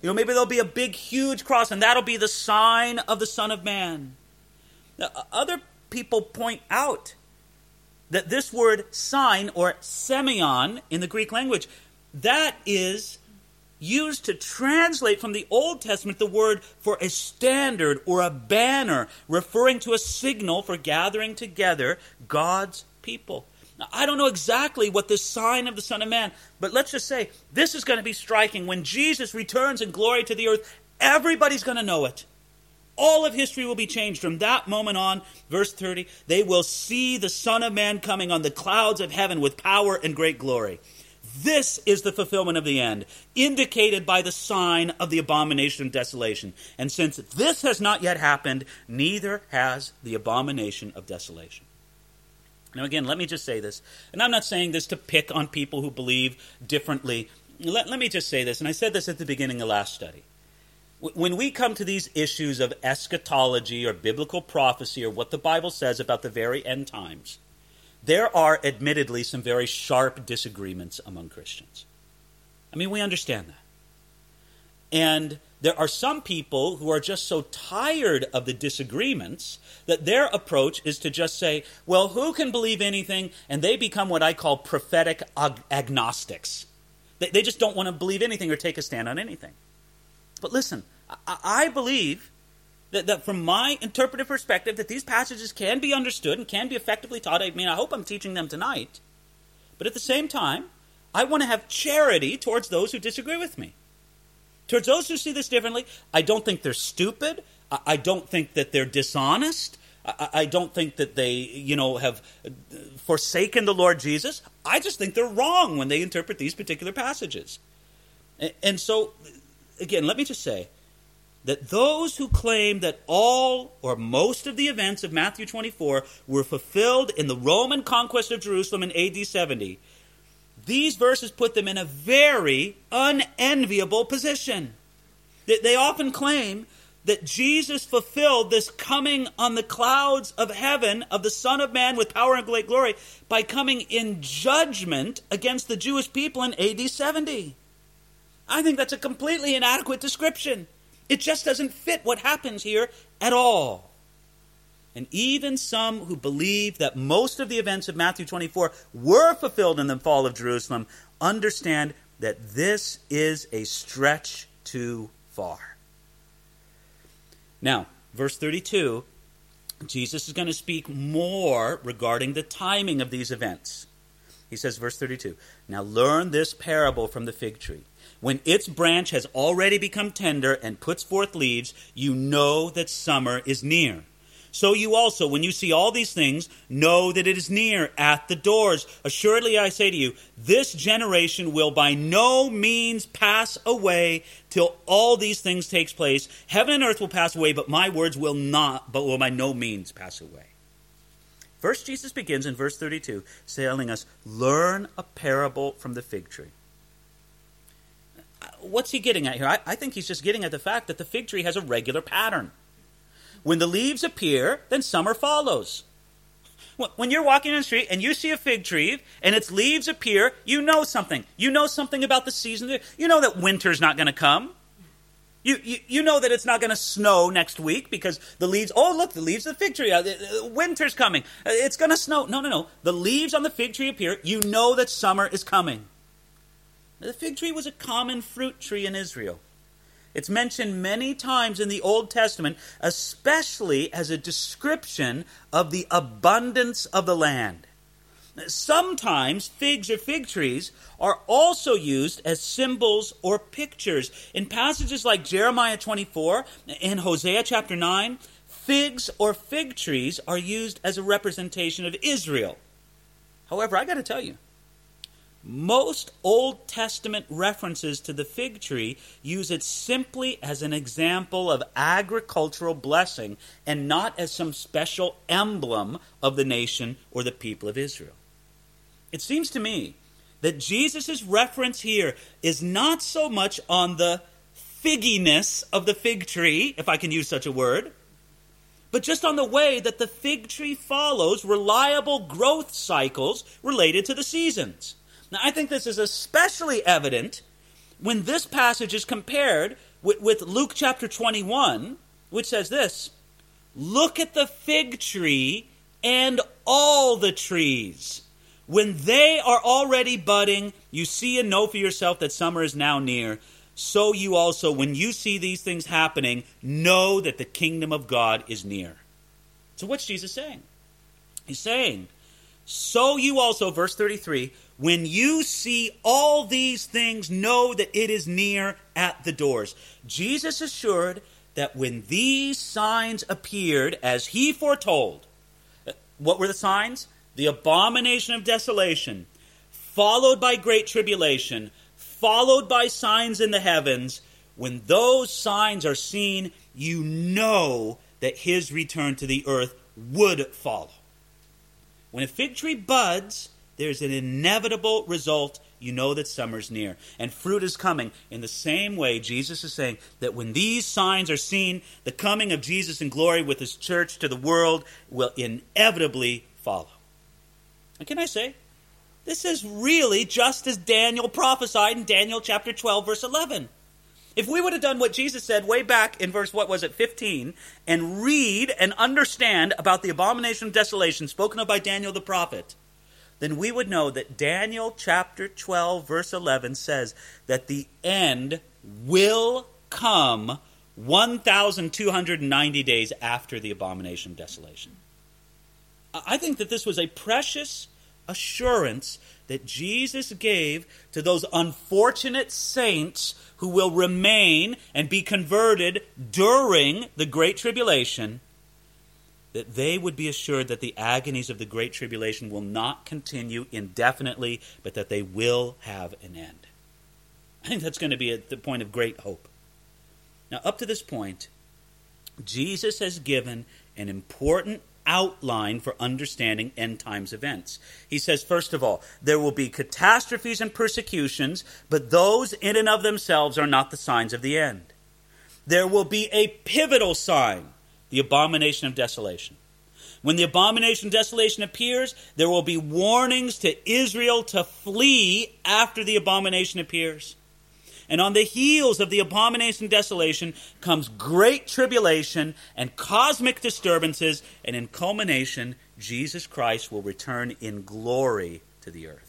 Speaker 1: You know, maybe there'll be a big, huge cross, and that'll be the sign of the Son of Man. Now, other people point out that this word sign or semeion in the Greek language, that is used to translate from the Old Testament the word for a standard or a banner, referring to a signal for gathering together God's people. Now, I don't know exactly what this sign of the Son of Man, but let's just say this is going to be striking. When Jesus returns in glory to the earth, everybody's going to know it. All of history will be changed from that moment on. Verse 30 they will see the Son of Man coming on the clouds of heaven with power and great glory. This is the fulfillment of the end, indicated by the sign of the abomination of desolation. And since this has not yet happened, neither has the abomination of desolation. Now, again, let me just say this, and I'm not saying this to pick on people who believe differently. Let, let me just say this, and I said this at the beginning of last study. When we come to these issues of eschatology or biblical prophecy or what the Bible says about the very end times, there are admittedly some very sharp disagreements among Christians. I mean, we understand that. And there are some people who are just so tired of the disagreements that their approach is to just say, well, who can believe anything? And they become what I call prophetic ag- agnostics. They, they, just don't want to believe anything or take a stand on anything. But listen, I, I believe that, that from my interpretive perspective, that these passages can be understood and can be effectively taught. I mean, I hope I'm teaching them tonight. But at the same time, I want to have charity towards those who disagree with me. Towards those who see this differently, I don't think they're stupid. I don't think that they're dishonest. I don't think that they, you know, have forsaken the Lord Jesus. I just think they're wrong when they interpret these particular passages. And so, again, let me just say that those who claim that all or most of the events of Matthew 24 were fulfilled in the Roman conquest of Jerusalem in AD 70, these verses put them in a very unenviable position. They often claim that Jesus fulfilled this coming on the clouds of heaven of the Son of Man with power and great glory by coming in judgment against the Jewish people in AD 70. I think that's a completely inadequate description. It just doesn't fit what happens here at all. And even some who believe that most of the events of Matthew 24 were fulfilled in the fall of Jerusalem understand that this is a stretch too far. Now, verse 32, Jesus is going to speak more regarding the timing of these events. He says, verse 32, Now learn this parable from the fig tree. When its branch has already become tender and puts forth leaves, you know that summer is near. So you also, when you see all these things, know that it is near at the doors. Assuredly, I say to you, this generation will by no means pass away till all these things takes place. Heaven and earth will pass away, but my words will not, but will by no means pass away. First, Jesus begins in verse 32, telling us, Learn a parable from the fig tree what's he getting at here? I, I, think he's just getting at the fact that the fig tree has a regular pattern. when the leaves appear, then summer follows. When you're walking in the street and you see a fig tree and its leaves appear, you know something. You know something about the season. You know that winter's not going to come. You, you, you, know that it's not going to snow next week because the leaves, oh, look, the leaves of the fig tree, uh, winter's coming. Uh, it's going to snow. No, no, no. The leaves on the fig tree appear. You know that summer is coming. The fig tree was a common fruit tree in Israel. It's mentioned many times in the Old Testament, especially as a description of the abundance of the land. Sometimes figs or fig trees are also used as symbols or pictures. In passages like Jeremiah 24 and Hosea chapter 9, figs or fig trees are used as a representation of Israel. However, I got to tell you, most Old Testament references to the fig tree use it simply as an example of agricultural blessing and not as some special emblem of the nation or the people of Israel. It seems to me that Jesus' reference here is not so much on the figginess of the fig tree, if I can use such a word, but just on the way that the fig tree follows reliable growth cycles related to the seasons. Now, I think this is especially evident when this passage is compared with, with Luke chapter 21, which says this Look at the fig tree and all the trees. When they are already budding, you see and know for yourself that summer is now near. So you also, when you see these things happening, know that the kingdom of God is near. So what's Jesus saying? He's saying, So you also, verse 33, when you see all these things, know that it is near at the doors. Jesus assured that when these signs appeared, as he foretold, what were the signs? The abomination of desolation, followed by great tribulation, followed by signs in the heavens. When those signs are seen, you know that his return to the earth would follow. When a fig tree buds, there's an inevitable result. You know that summer's near and fruit is coming. In the same way, Jesus is saying that when these signs are seen, the coming of Jesus in glory with his church to the world will inevitably follow. And can I say, this is really just as Daniel prophesied in Daniel chapter 12, verse 11. If we would have done what Jesus said way back in verse, what was it, 15, and read and understand about the abomination of desolation spoken of by Daniel the prophet, then we would know that Daniel chapter 12, verse 11 says that the end will come 1,290 days after the abomination of desolation. I think that this was a precious assurance that Jesus gave to those unfortunate saints who will remain and be converted during the Great Tribulation that they would be assured that the agonies of the Great Tribulation will not continue indefinitely, but that they will have an end. I think that's going to be the point of great hope. Now, up to this point, Jesus has given an important outline for understanding end times events. He says, first of all, there will be catastrophes and persecutions, but those in and of themselves are not the signs of the end. There will be a pivotal sign the abomination of desolation. When the abomination of desolation appears, there will be warnings to Israel to flee after the abomination appears. And on the heels of the abomination desolation comes great tribulation and cosmic disturbances, and in culmination, Jesus Christ will return in glory to the earth.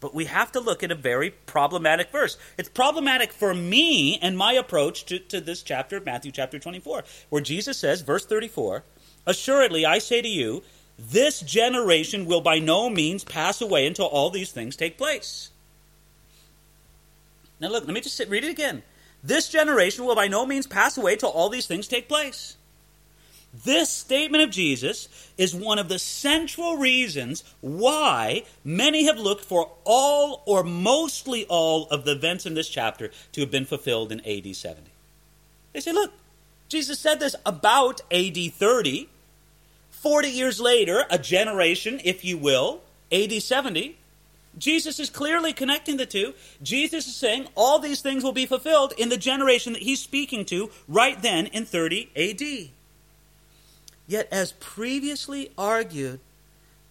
Speaker 1: But we have to look at a very problematic verse. It's problematic for me and my approach to, to this chapter of Matthew chapter 24, where Jesus says, verse 34, Assuredly, I say to you, this generation will by no means pass away until all these things take place. Now, look, let me just sit, read it again. This generation will by no means pass away till all these things take place. This statement of Jesus is one of the central reasons why many have looked for all or mostly all of the events in this chapter to have been fulfilled in AD 70. They say, look, Jesus said this about AD 30. 40 years later, a generation, if you will, AD 70, Jesus is clearly connecting the two. Jesus is saying all these things will be fulfilled in the generation that he's speaking to right then in 30 AD. Yet, as previously argued,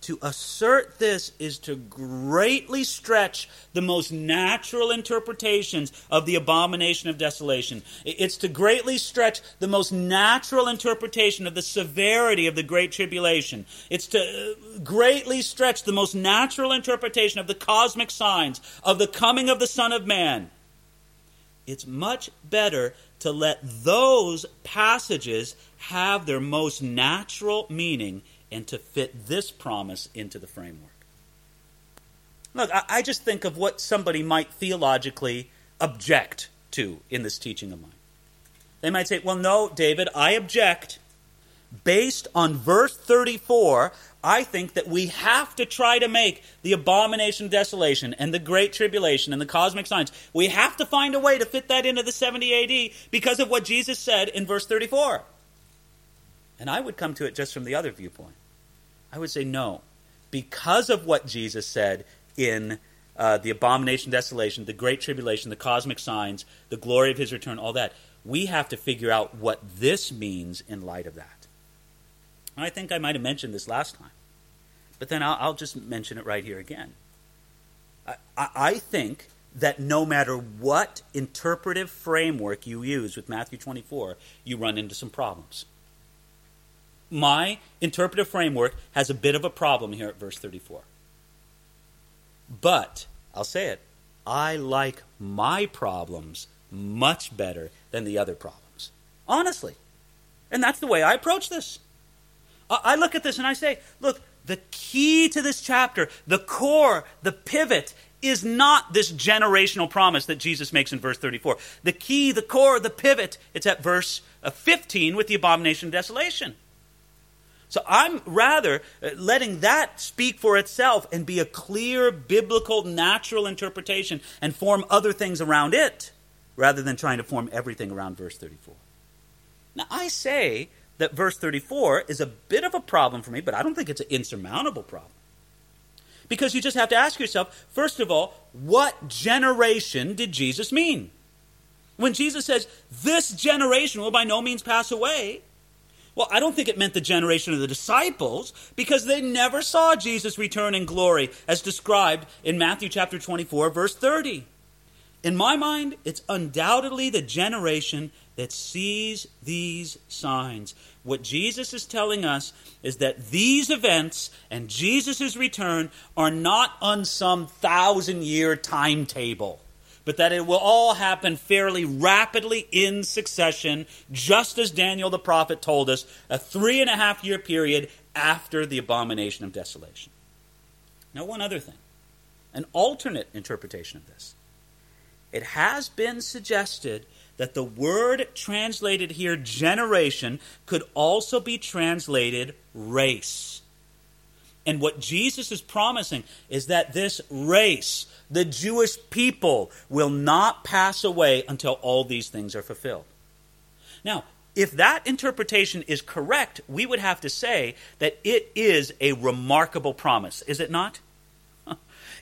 Speaker 1: to assert this is to greatly stretch the most natural interpretations of the abomination of desolation. It's to greatly stretch the most natural interpretation of the severity of the Great Tribulation. It's to uh, greatly stretch the most natural interpretation of the cosmic signs, of the coming of the Son of Man. It's much better to let those passages have their most natural meaning and to fit this promise into the framework. Look, I, I just think of what somebody might theologically object to in this teaching of mine. They might say, Well, no, David, I object. Based on verse 34, I think that we have to try to make the abomination of desolation and the great tribulation and the cosmic signs, we have to find a way to fit that into the 70 AD because of what Jesus said in verse 34. And I would come to it just from the other viewpoint. I would say no. Because of what Jesus said in uh, the abomination, desolation, the great tribulation, the cosmic signs, the glory of his return, all that, we have to figure out what this means in light of that. And I think I might have mentioned this last time, but then I'll, I'll just mention it right here again. I, I think that no matter what interpretive framework you use with Matthew 24, you run into some problems my interpretive framework has a bit of a problem here at verse 34. But, I'll say it, I like my problems much better than the other problems. Honestly. And that's the way I approach this. I look at this and I say, look, the key to this chapter, the core, the pivot, is not this generational promise that Jesus makes in verse 34. The key, the core, the pivot, it's at verse uh, 15 with the abomination of desolation. So I'm rather uh, letting that speak for itself and be a clear biblical natural interpretation and form other things around it rather than trying to form everything around verse 34. Now I say that verse 34 is a bit of a problem for me, but I don't think it's an insurmountable problem. Because you just have to ask yourself, first of all, what generation did Jesus mean? When Jesus says, this generation will by no means pass away, well, I don't think it meant the generation of the disciples because they never saw Jesus return in glory as described in Matthew chapter 24 verse 30. In my mind, it's undoubtedly the generation that sees these signs. What Jesus is telling us is that these events and Jesus' return are not on some thousand year timetable but that it will all happen fairly rapidly in succession, just as Daniel the prophet told us, a three and a half year period after the abomination of desolation. Now, one other thing an alternate interpretation of this. It has been suggested that the word translated here, generation, could also be translated race. And what Jesus is promising is that this race, the Jewish people, will not pass away until all these things are fulfilled. Now, if that interpretation is correct, we would have to say that it is a remarkable promise, is it not? [LAUGHS]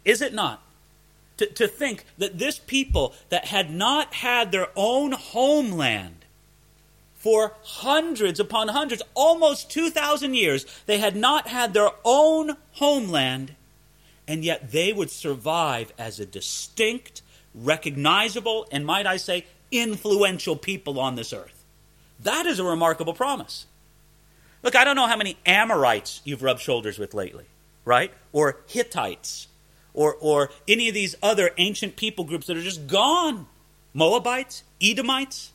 Speaker 1: is it not? To, to think that this people that had not had their own homeland for hundreds upon hundreds, almost 2,000 years, they had not had their own homeland, and yet they would survive as a distinct, recognizable, and might I say, influential people on this earth. That is a remarkable promise. Look, I don't know how many Amorites you've rubbed shoulders with lately, right? Or Hittites, or, or any of these other ancient people groups that are just gone. Moabites, Edomites.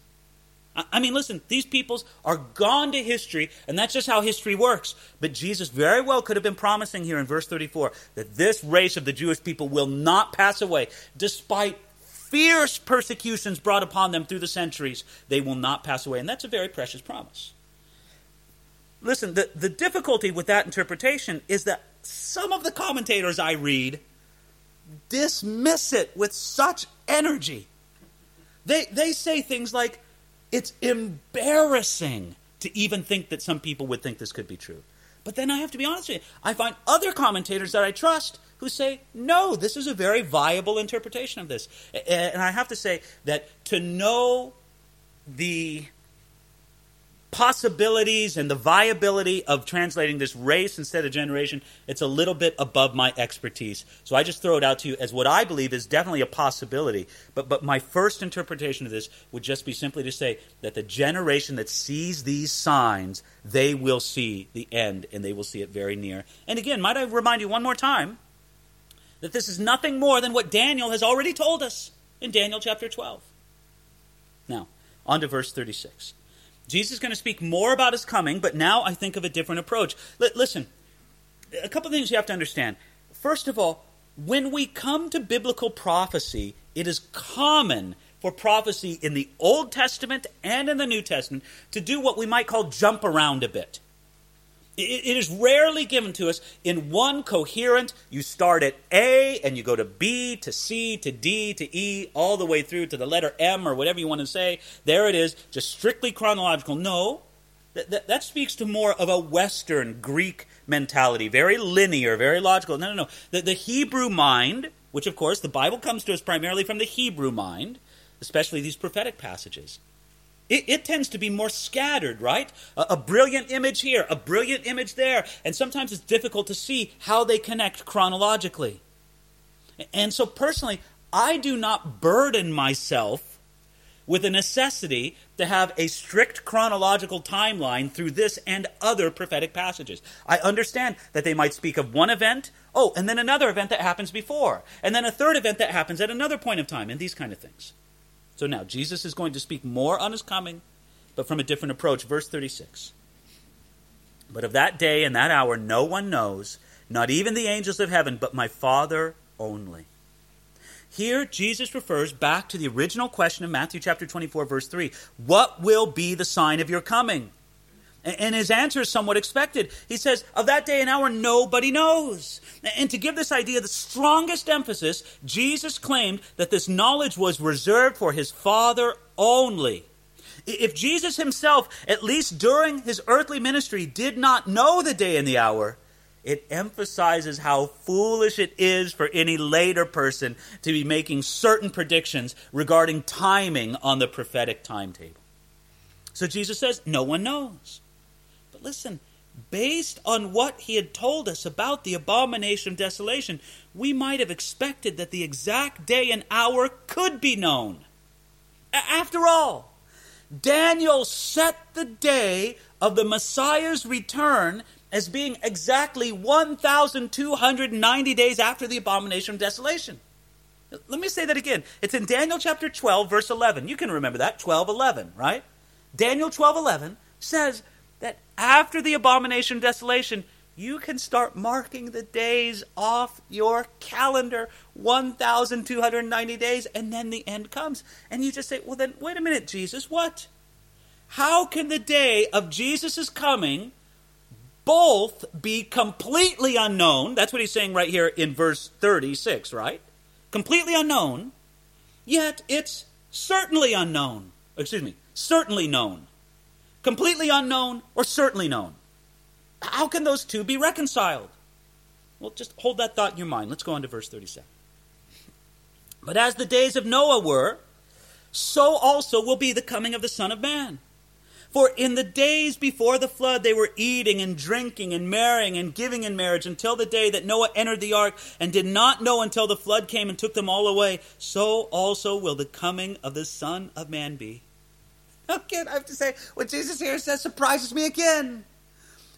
Speaker 1: I mean, listen, these peoples are gone to history, and that's just how history works. But Jesus very well could have been promising here in verse 34 that this race of the Jewish people will not pass away. Despite fierce persecutions brought upon them through the centuries, they will not pass away. And that's a very precious promise. Listen, the, the difficulty with that interpretation is that some of the commentators I read dismiss it with such energy. They, they say things like, it's embarrassing to even think that some people would think this could be true. But then I have to be honest with you, I find other commentators that I trust who say, no, this is a very viable interpretation of this. And I have to say that to know the possibilities and the viability of translating this race instead of generation, it's a little bit above my expertise. So I just throw it out to you as what I believe is definitely a possibility. But, but my first interpretation of this would just be simply to say that the generation that sees these signs, they will see the end and they will see it very near. And again, might I remind you one more time that this is nothing more than what Daniel has already told us in Daniel chapter 12. Now, on to verse 36. Jesus is going to speak more about his coming, but now I think of a different approach. L- listen, a couple things you have to understand. First of all, when we come to biblical prophecy, it is common for prophecy in the Old Testament and in the New Testament to do what we might call jump around a bit. It is rarely given to us in one coherent, you start at A and you go to B to C to D to E, all the way through to the letter M or whatever you want to say. There it is, just strictly chronological. No, that, that, that speaks to more of a Western Greek mentality, very linear, very logical. No, no, no. The, the Hebrew mind, which of course the Bible comes to us primarily from the Hebrew mind, especially these prophetic passages it, it, tends to be more scattered, right? A, a, brilliant image here, a brilliant image there, and sometimes it's difficult to see how they connect chronologically. And so, personally, I do not burden myself with a necessity to have a strict chronological timeline through this and other prophetic passages. I understand that they might speak of one event, oh, and then another event that happens before, and then a third event that happens at another point of time, and these kind of things. So now, Jesus is going to speak more on his coming, but from a different approach. Verse 36. But of that day and that hour no one knows, not even the angels of heaven, but my Father only. Here, Jesus refers back to the original question of Matthew chapter 24, verse 3. What will be the sign of your coming? And his answer is somewhat expected. He says, Of that day and hour, nobody knows. And to give this idea the strongest emphasis, Jesus claimed that this knowledge was reserved for his Father only. If Jesus himself, at least during his earthly ministry, did not know the day and the hour, it emphasizes how foolish it is for any later person to be making certain predictions regarding timing on the prophetic timetable. So Jesus says, No one knows listen, based on what he had told us about the abomination of desolation, we might have expected that the exact day and hour could be known. After all, Daniel set the day of the Messiah's return as being exactly 1,290 days after the abomination of desolation. Let me say that again. It's in Daniel chapter 12, verse 11. You can remember that, 12, 11, right? Daniel 12, 11 says that after the abomination of desolation, you can start marking the days off your calendar 1,290 days, and then the end comes. And you just say, well, then, wait a minute, Jesus, what? How can the day of Jesus' coming both be completely unknown? That's what he's saying right here in verse 36, right? Completely unknown, yet it's certainly unknown. Excuse me, certainly known completely unknown, or certainly known. How can those two be reconciled? Well, just hold that thought in your mind. Let's go on to verse 37. But as the days of Noah were, so also will be the coming of the Son of Man. For in the days before the flood, they were eating and drinking and marrying and giving in marriage until the day that Noah entered the ark and did not know until the flood came and took them all away. So also will the coming of the Son of Man be. Again, I have to say, what Jesus here says surprises me again.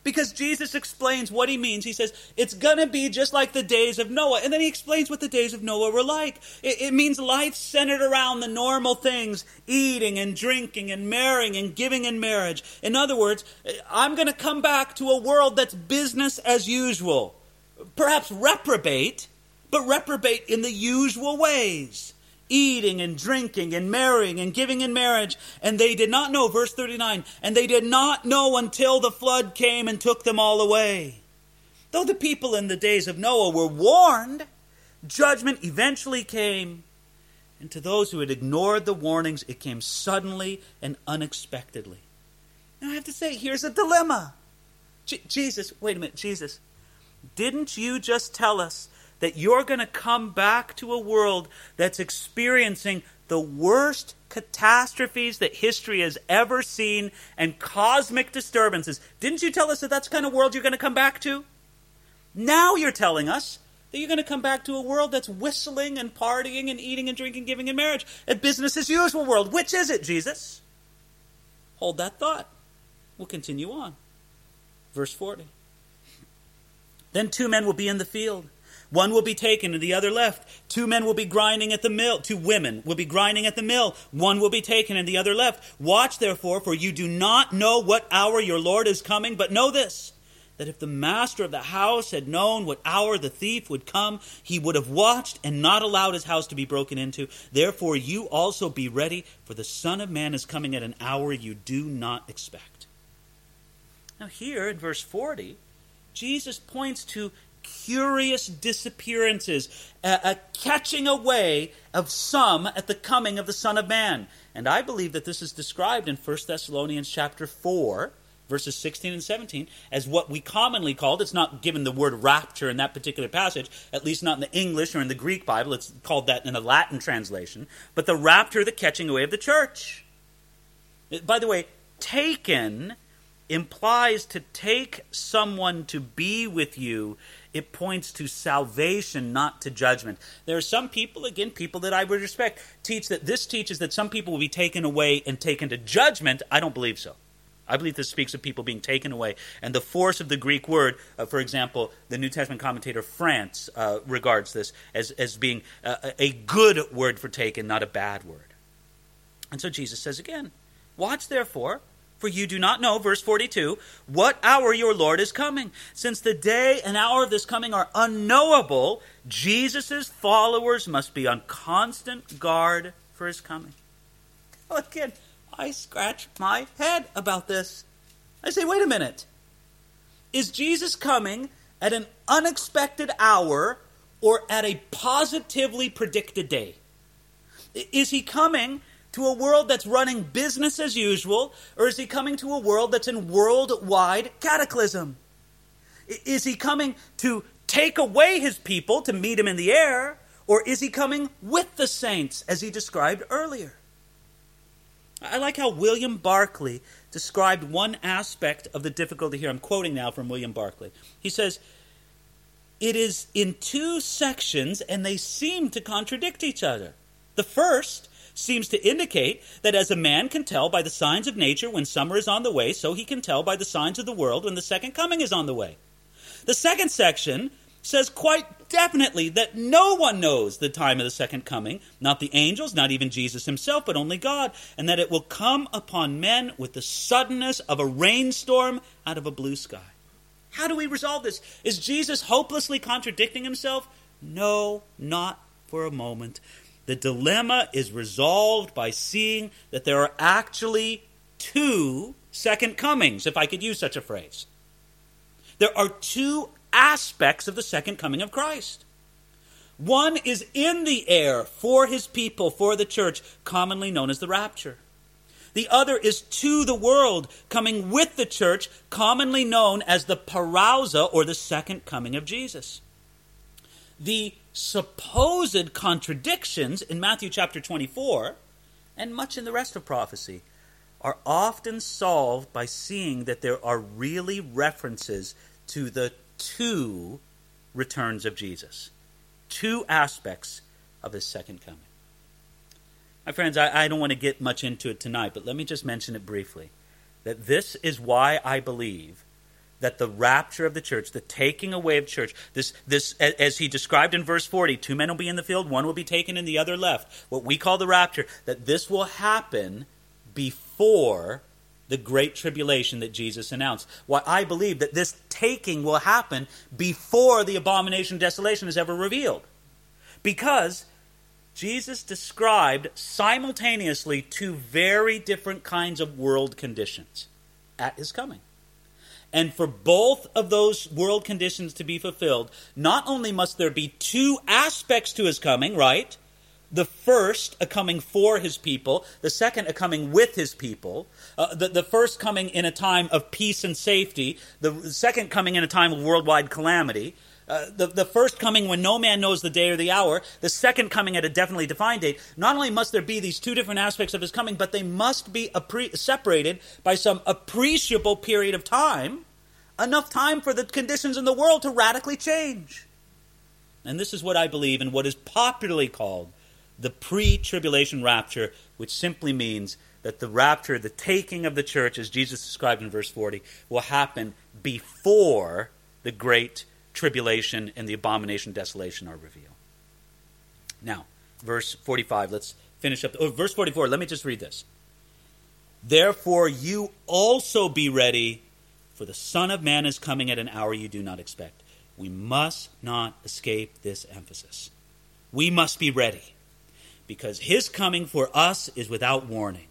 Speaker 1: Because Jesus explains what he means. He says, it's going to be just like the days of Noah. And then he explains what the days of Noah were like. It, it means life centered around the normal things eating and drinking and marrying and giving in marriage. In other words, I'm going to come back to a world that's business as usual. Perhaps reprobate, but reprobate in the usual ways eating and drinking and marrying and giving in marriage. And they did not know, verse 39, and they did not know until the flood came and took them all away. Though the people in the days of Noah were warned, judgment eventually came. And to those who had ignored the warnings, it came suddenly and unexpectedly. Now I have to say, here's a dilemma. J- Jesus, wait a minute, Jesus. Didn't you just tell us that you're going to come back to a world that's experiencing the worst catastrophes that history has ever seen and cosmic disturbances? Didn't you tell us that that's kind of world you're going to come back to? Now you're telling us that you're going to come back to a world that's whistling and partying and eating and drinking, giving and marriage, a business as usual world. Which is it, Jesus? Hold that thought. We'll continue on. Verse 40. Then two men will be in the field. One will be taken and the other left. Two men will be grinding at the mill. Two women will be grinding at the mill. One will be taken and the other left. Watch therefore, for you do not know what hour your Lord is coming, but know this that if the master of the house had known what hour the thief would come, he would have watched and not allowed his house to be broken into. Therefore, you also be ready, for the Son of Man is coming at an hour you do not expect. Now, here in verse 40, Jesus points to curious disappearances, a, a, catching away of some at the coming of the Son of Man. And I believe that this is described in 1 Thessalonians chapter 4, verses 16 and 17, as what we commonly called, it's not given the word rapture in that particular passage, at least not in the English or in the Greek Bible, it's called that in a Latin translation, but the rapture, the catching away of the church. By the way, taken implies to take someone to be with you it points to salvation, not to judgment. There are some people, again, people that I would respect, teach that this teaches that some people will be taken away and taken to judgment. I don't believe so. I believe this speaks of people being taken away. And the force of the Greek word, uh, for example, the New Testament commentator France uh, regards this as, as being uh, a good word for taken, not a bad word. And so Jesus says again, Watch therefore for you do not know, verse 42, what hour your Lord is coming. Since the day and hour of this coming are unknowable, Jesus' followers must be on constant guard for his coming. Again, I scratch my head about this. I say, wait a minute. Is Jesus coming at an unexpected hour or at a positively predicted day? Is he coming to a world that's running business as usual, or is he coming to a world that's in worldwide cataclysm? Is he coming to take away his people to meet him in the air, or is he coming with the saints, as he described earlier? I like how William Barclay described one aspect of the difficulty here. I'm quoting now from William Barclay. He says, It is in two sections, and they seem to contradict each other. The first seems to indicate that as a man can tell by the signs of nature when summer is on the way, so he can tell by the signs of the world when the second coming is on the way. The second section says quite definitely that no one knows the time of the second coming, not the angels, not even Jesus himself, but only God, and that it will come upon men with the suddenness of a rainstorm out of a blue sky. How do we resolve this? Is Jesus hopelessly contradicting himself? No, not for a moment. The dilemma is resolved by seeing that there are actually two second comings, if I could use such a phrase. There are two aspects of the second coming of Christ. One is in the air for his people, for the church, commonly known as the rapture. The other is to the world, coming with the church, commonly known as the parousia, or the second coming of Jesus. The supposed contradictions in Matthew chapter 24 and much in the rest of prophecy are often solved by seeing that there are really references to the two returns of Jesus, two aspects of his second coming. My friends, I, I don't want to get much into it tonight, but let me just mention it briefly. That this is why I believe that the rapture of the church, the taking away of church, this, this, as he described in verse 40, two men will be in the field, one will be taken and the other left. What we call the rapture, that this will happen before the great tribulation that Jesus announced. Why I believe that this taking will happen before the abomination of desolation is ever revealed. Because Jesus described simultaneously two very different kinds of world conditions at his coming. And for both of those world conditions to be fulfilled, not only must there be two aspects to his coming, right? the first a coming for his people, the second a coming with his people, uh, the, the first coming in a time of peace and safety, the second coming in a time of worldwide calamity. Uh, the, the first coming when no man knows the day or the hour, the second coming at a definitely defined date. Not only must there be these two different aspects of his coming, but they must be appre- separated by some appreciable period of time, enough time for the conditions in the world to radically change. And this is what I believe in what is popularly called the pre tribulation rapture, which simply means that the rapture, the taking of the church, as Jesus described in verse 40, will happen before the great tribulation and the abomination desolation are revealed. Now, verse 45, let's finish up. Oh, verse 44, let me just read this. Therefore, you also be ready, for the Son of Man is coming at an hour you do not expect. We must not escape this emphasis. We must be ready, because his coming for us is without warning.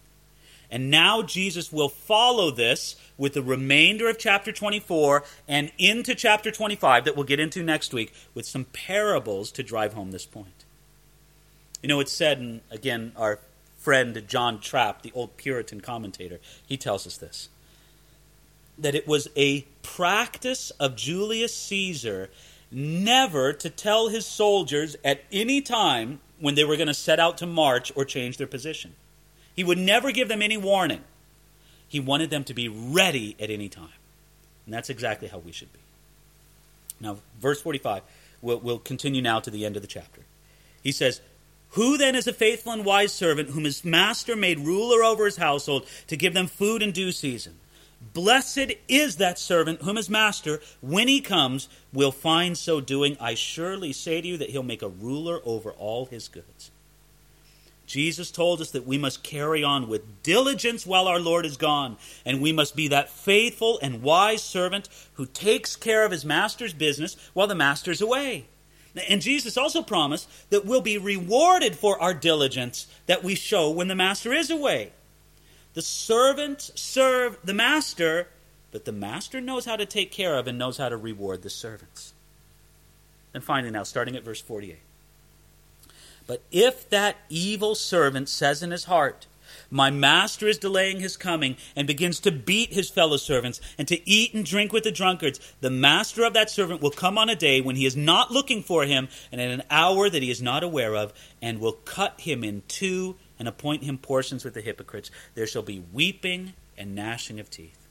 Speaker 1: And now Jesus will follow this with the remainder of chapter 24 and into chapter 25 that we'll get into next week with some parables to drive home this point. You know, it's said, and again, our friend John Trapp, the old Puritan commentator, he tells us this that it was a practice of Julius Caesar never to tell his soldiers at any time when they were going to set out to march or change their position. He would never give them any warning. He wanted them to be ready at any time. And that's exactly how we should be. Now, verse 45, we'll, we'll continue now to the end of the chapter. He says, Who then is a faithful and wise servant whom his master made ruler over his household to give them food in due season? Blessed is that servant whom his master, when he comes, will find so doing. I surely say to you that he'll make a ruler over all his goods. Jesus told us that we must carry on with diligence while our Lord is gone, and we must be that faithful and wise servant who takes care of his master's business while the master's away. And Jesus also promised that we'll be rewarded for our diligence that we show when the master is away. The servants serve the master, but the master knows how to take care of and knows how to reward the servants. And finally, now, starting at verse 48. But if that evil servant says in his heart, My master is delaying his coming, and begins to beat his fellow servants, and to eat and drink with the drunkards, the master of that servant will come on a day when he is not looking for him, and at an hour that he is not aware of, and will cut him in two and appoint him portions with the hypocrites. There shall be weeping and gnashing of teeth.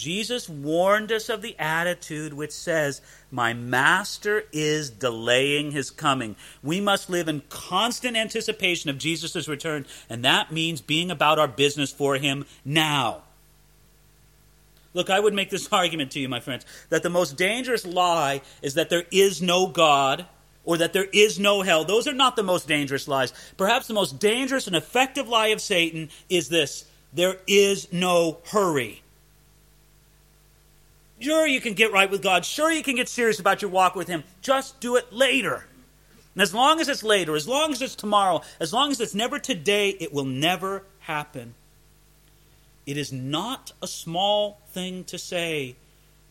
Speaker 1: Jesus warned us of the attitude which says, My master is delaying his coming. We must live in constant anticipation of Jesus' return, and that means being about our business for him now. Look, I would make this [LAUGHS] argument to you, my friends, that the most dangerous lie is that there is no God or that there is no hell. Those are not the most dangerous lies. Perhaps the most dangerous and effective lie of Satan is this there is no hurry. Sure, you can get right with God. Sure, you can get serious about your walk with Him. Just do it later. And as long as it's later, as long as it's tomorrow, as long as it's never today, it will never happen. It is not a small thing to say,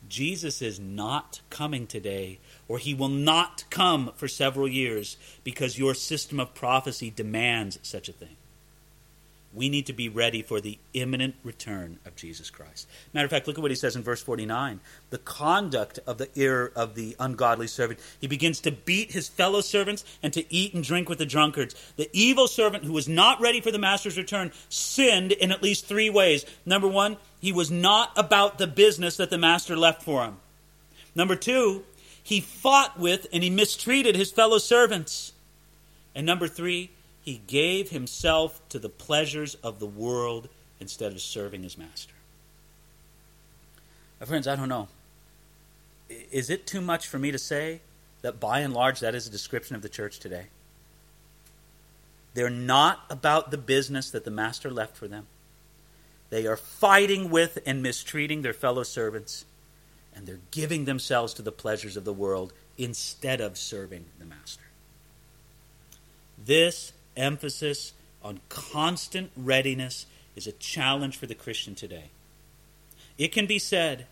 Speaker 1: Jesus is not coming today, or he will not come for several years because your system of prophecy demands such a thing we need to be ready for the imminent return of Jesus Christ. Matter of fact, look at what he says in verse 49. The conduct of the ear of the ungodly servant. He begins to beat his fellow servants and to eat and drink with the drunkards. The evil servant who was not ready for the master's return sinned in at least three ways. Number one, he was not about the business that the master left for him. Number two, he fought with and he mistreated his fellow servants. And number three, he gave himself to the pleasures of the world instead of serving his master. My friends, I don't know. Is it too much for me to say that by and large that is a description of the church today? They're not about the business that the master left for them. They are fighting with and mistreating their fellow servants, and they're giving themselves to the pleasures of the world instead of serving the master. This emphasis on constant readiness is a challenge for the Christian today. It can be said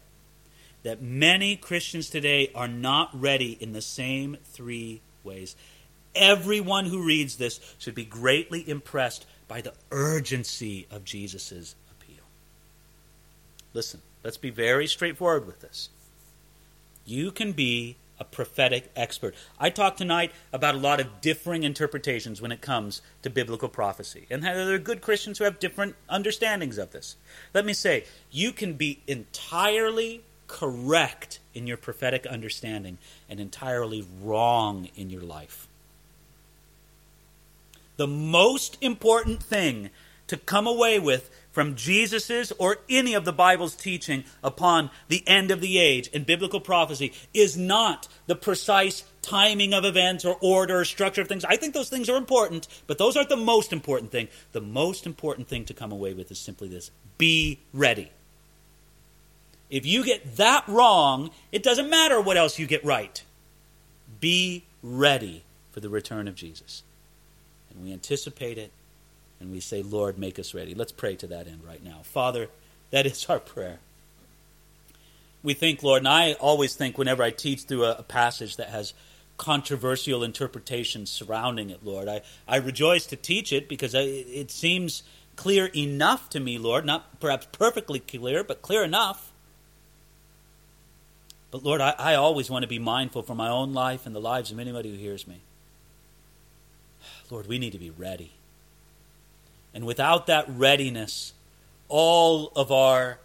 Speaker 1: that many Christians today are not ready in the same three ways. Everyone who reads this should be greatly impressed by the urgency of Jesus' appeal. Listen, let's be very straightforward with this. You can be a prophetic expert. I talked tonight about a lot of differing interpretations when it comes to biblical prophecy. And there are good Christians who have different understandings of this. Let me say, you can be entirely correct in your prophetic understanding and entirely wrong in your life. The most important thing to come away with from Jesus's or any of the Bible's teaching upon the end of the age and biblical prophecy is not the precise timing of events or order or structure of things. I think those things are important, but those aren't the most important thing. The most important thing to come away with is simply this be ready. If you get that wrong, it doesn't matter what else you get right. Be ready for the return of Jesus. And we anticipate it and we say, Lord, make us ready. Let's pray to that end right now. Father, that is our prayer. We think, Lord, and I always think whenever I teach through a, a passage that has controversial interpretations surrounding it, Lord, I, I rejoice to teach it because I, it seems clear enough to me, Lord, not perhaps perfectly clear, but clear enough. But Lord, I, I always want to be mindful for my own life and the lives of anybody who hears me. Lord, we need to be ready. And without that readiness, all of our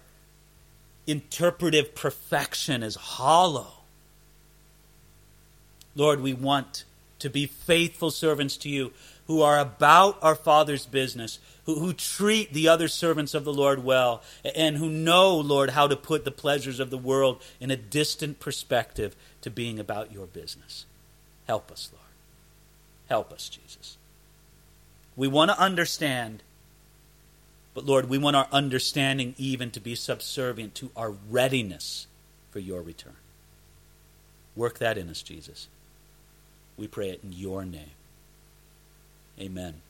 Speaker 1: interpretive perfection is hollow. Lord, we want to be faithful servants to you who are about our Father's business, who, who treat the other servants of the Lord well, and who know, Lord, how to put the pleasures of the world in a distant perspective to being about your business. Help us, Lord. Help us, Jesus. We want to understand, but Lord, we want our understanding even to be subservient to our readiness for your return. Work that in us, Jesus. We pray it in your name. Amen.